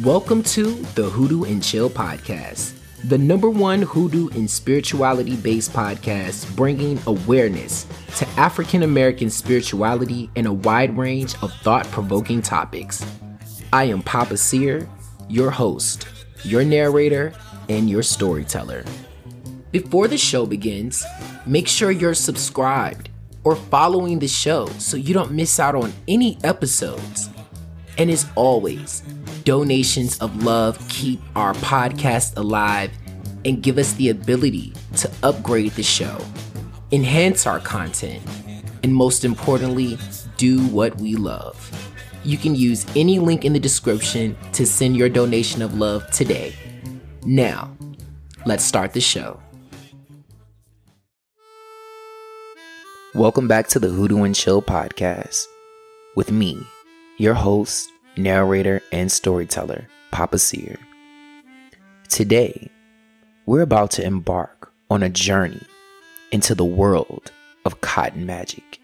Welcome to the Hoodoo and Chill podcast, the number one hoodoo and spirituality based podcast bringing awareness to African American spirituality in a wide range of thought provoking topics. I am Papa Seer, your host, your narrator, and your storyteller. Before the show begins, make sure you're subscribed or following the show so you don't miss out on any episodes. And as always, donations of love keep our podcast alive and give us the ability to upgrade the show, enhance our content, and most importantly, do what we love. You can use any link in the description to send your donation of love today. Now, let's start the show. Welcome back to the Hoodoo and Chill podcast with me, your host, narrator, and storyteller, Papa Seer. Today, we're about to embark on a journey into the world of cotton magic,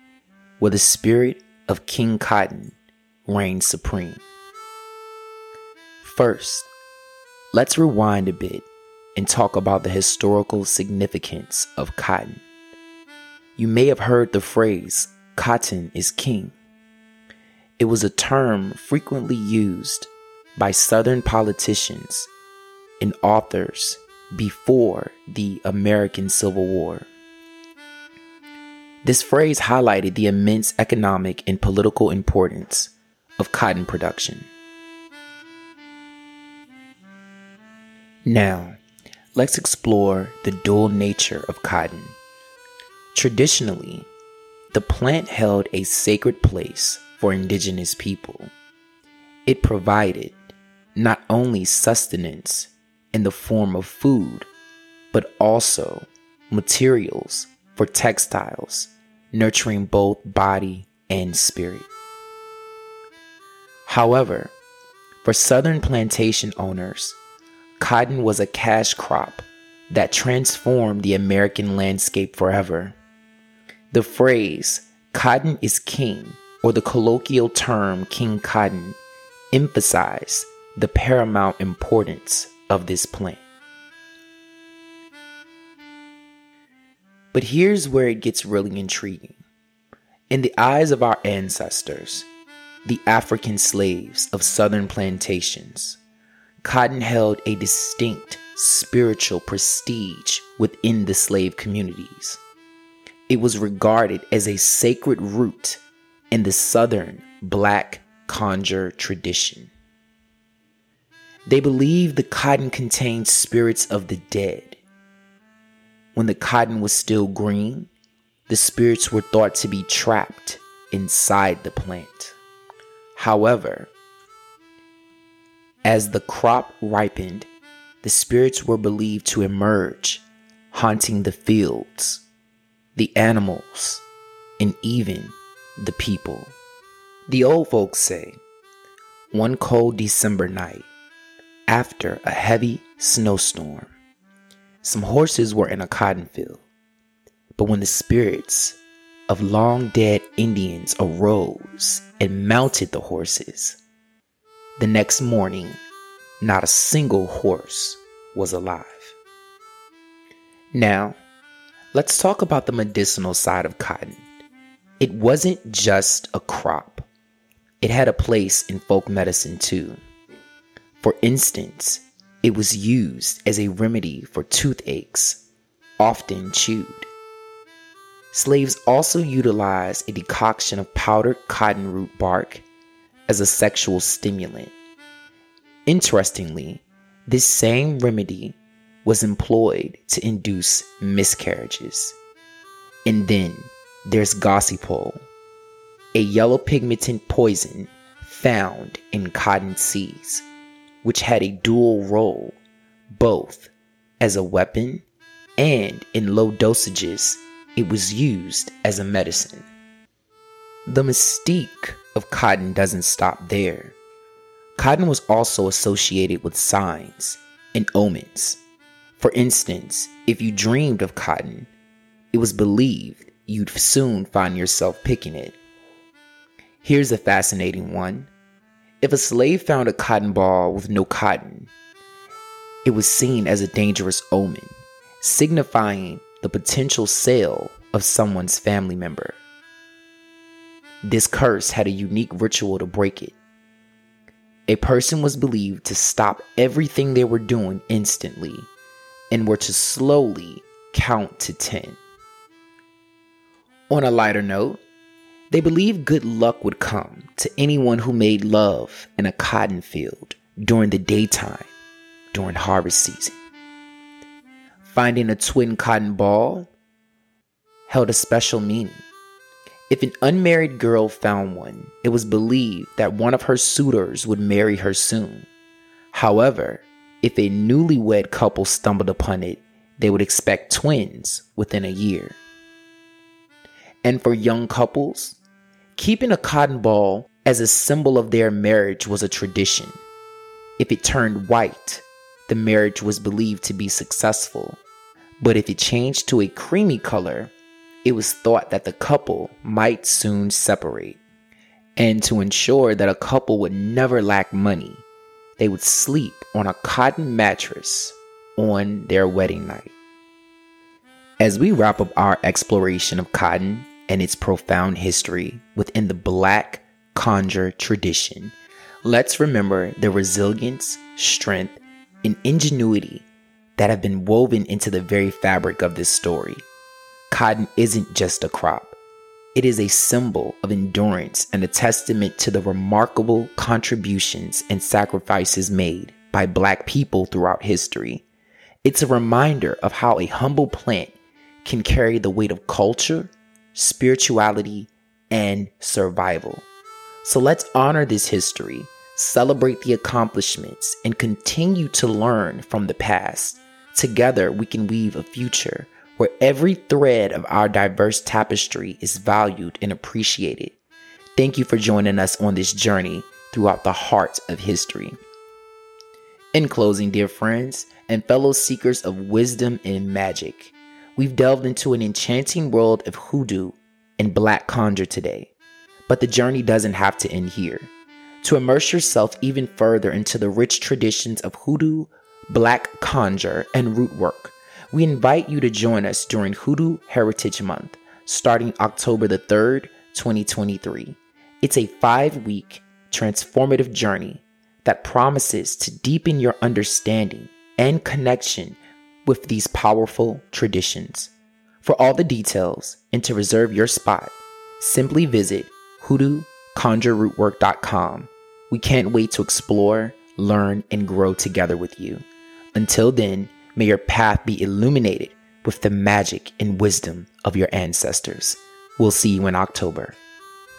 where the spirit of King Cotton reigns supreme. First, let's rewind a bit and talk about the historical significance of cotton. You may have heard the phrase, cotton is king. It was a term frequently used by Southern politicians and authors before the American Civil War. This phrase highlighted the immense economic and political importance of cotton production. Now, let's explore the dual nature of cotton. Traditionally, the plant held a sacred place for indigenous people. It provided not only sustenance in the form of food, but also materials for textiles, nurturing both body and spirit. However, for southern plantation owners, cotton was a cash crop that transformed the American landscape forever. The phrase, cotton is king, or the colloquial term King Cotton emphasize the paramount importance of this plant. But here's where it gets really intriguing. In the eyes of our ancestors, the African slaves of southern plantations, cotton held a distinct spiritual prestige within the slave communities. It was regarded as a sacred root in the southern black conjure tradition. They believed the cotton contained spirits of the dead. When the cotton was still green, the spirits were thought to be trapped inside the plant. However, as the crop ripened, the spirits were believed to emerge, haunting the fields, the animals, and even the people. The old folks say, one cold December night, after a heavy snowstorm, some horses were in a cotton field. But when the spirits of long dead Indians arose and mounted the horses, the next morning, not a single horse was alive. Now, let's talk about the medicinal side of cotton. It wasn't just a crop, it had a place in folk medicine too. For instance, it was used as a remedy for toothaches, often chewed. Slaves also utilized a decoction of powdered cotton root bark as a sexual stimulant. Interestingly, this same remedy was employed to induce miscarriages. And then there's gossypol, a yellow pigmented poison found in cotton seeds, which had a dual role both as a weapon and in low dosages, it was used as a medicine. The mystique of cotton doesn't stop there. Cotton was also associated with signs and omens. For instance, if you dreamed of cotton, it was believed you'd soon find yourself picking it. Here's a fascinating one. If a slave found a cotton ball with no cotton, it was seen as a dangerous omen, signifying the potential sale of someone's family member. This curse had a unique ritual to break it. A person was believed to stop everything they were doing instantly and were to slowly count to 10. On a lighter note, they believed good luck would come to anyone who made love in a cotton field during the daytime during harvest season. Finding a twin cotton ball held a special meaning. If an unmarried girl found one, it was believed that one of her suitors would marry her soon. However, if a newlywed couple stumbled upon it, they would expect twins within a year. And for young couples, keeping a cotton ball as a symbol of their marriage was a tradition. If it turned white, the marriage was believed to be successful. But if it changed to a creamy color, it was thought that the couple might soon separate. And to ensure that a couple would never lack money, they would sleep on a cotton mattress on their wedding night. As we wrap up our exploration of cotton and its profound history within the Black conjure tradition, let's remember the resilience, strength, and ingenuity that have been woven into the very fabric of this story. Cotton isn't just a crop. It is a symbol of endurance and a testament to the remarkable contributions and sacrifices made by Black people throughout history. It's a reminder of how a humble plant can carry the weight of culture, spirituality, and survival. So let's honor this history, celebrate the accomplishments, and continue to learn from the past. Together, we can weave a future where every thread of our diverse tapestry is valued and appreciated. Thank you for joining us on this journey throughout the heart of history. In closing, dear friends and fellow seekers of wisdom and magic, we've delved into an enchanting world of hoodoo and black conjure today. But the journey doesn't have to end here. To immerse yourself even further into the rich traditions of hoodoo, black conjure, and root work, we invite you to join us during Hoodoo Heritage Month, starting October the 3rd, 2023. It's a five week transformative journey that promises to deepen your understanding and connection with these powerful traditions. For all the details and to reserve your spot, simply visit hoodooconjurerootwork.com. We can't wait to explore, learn, and grow together with you. Until then, May your path be illuminated with the magic and wisdom of your ancestors. We'll see you in October.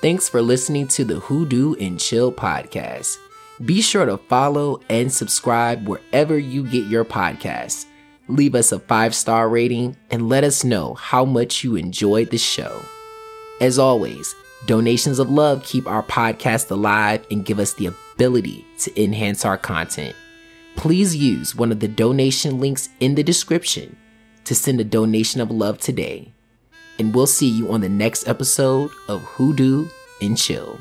Thanks for listening to the Hoodoo and Chill podcast. Be sure to follow and subscribe wherever you get your podcasts. Leave us a five star rating and let us know how much you enjoyed the show. As always, donations of love keep our podcast alive and give us the ability to enhance our content please use one of the donation links in the description to send a donation of love today. And we'll see you on the next episode of Hoodoo and Chill.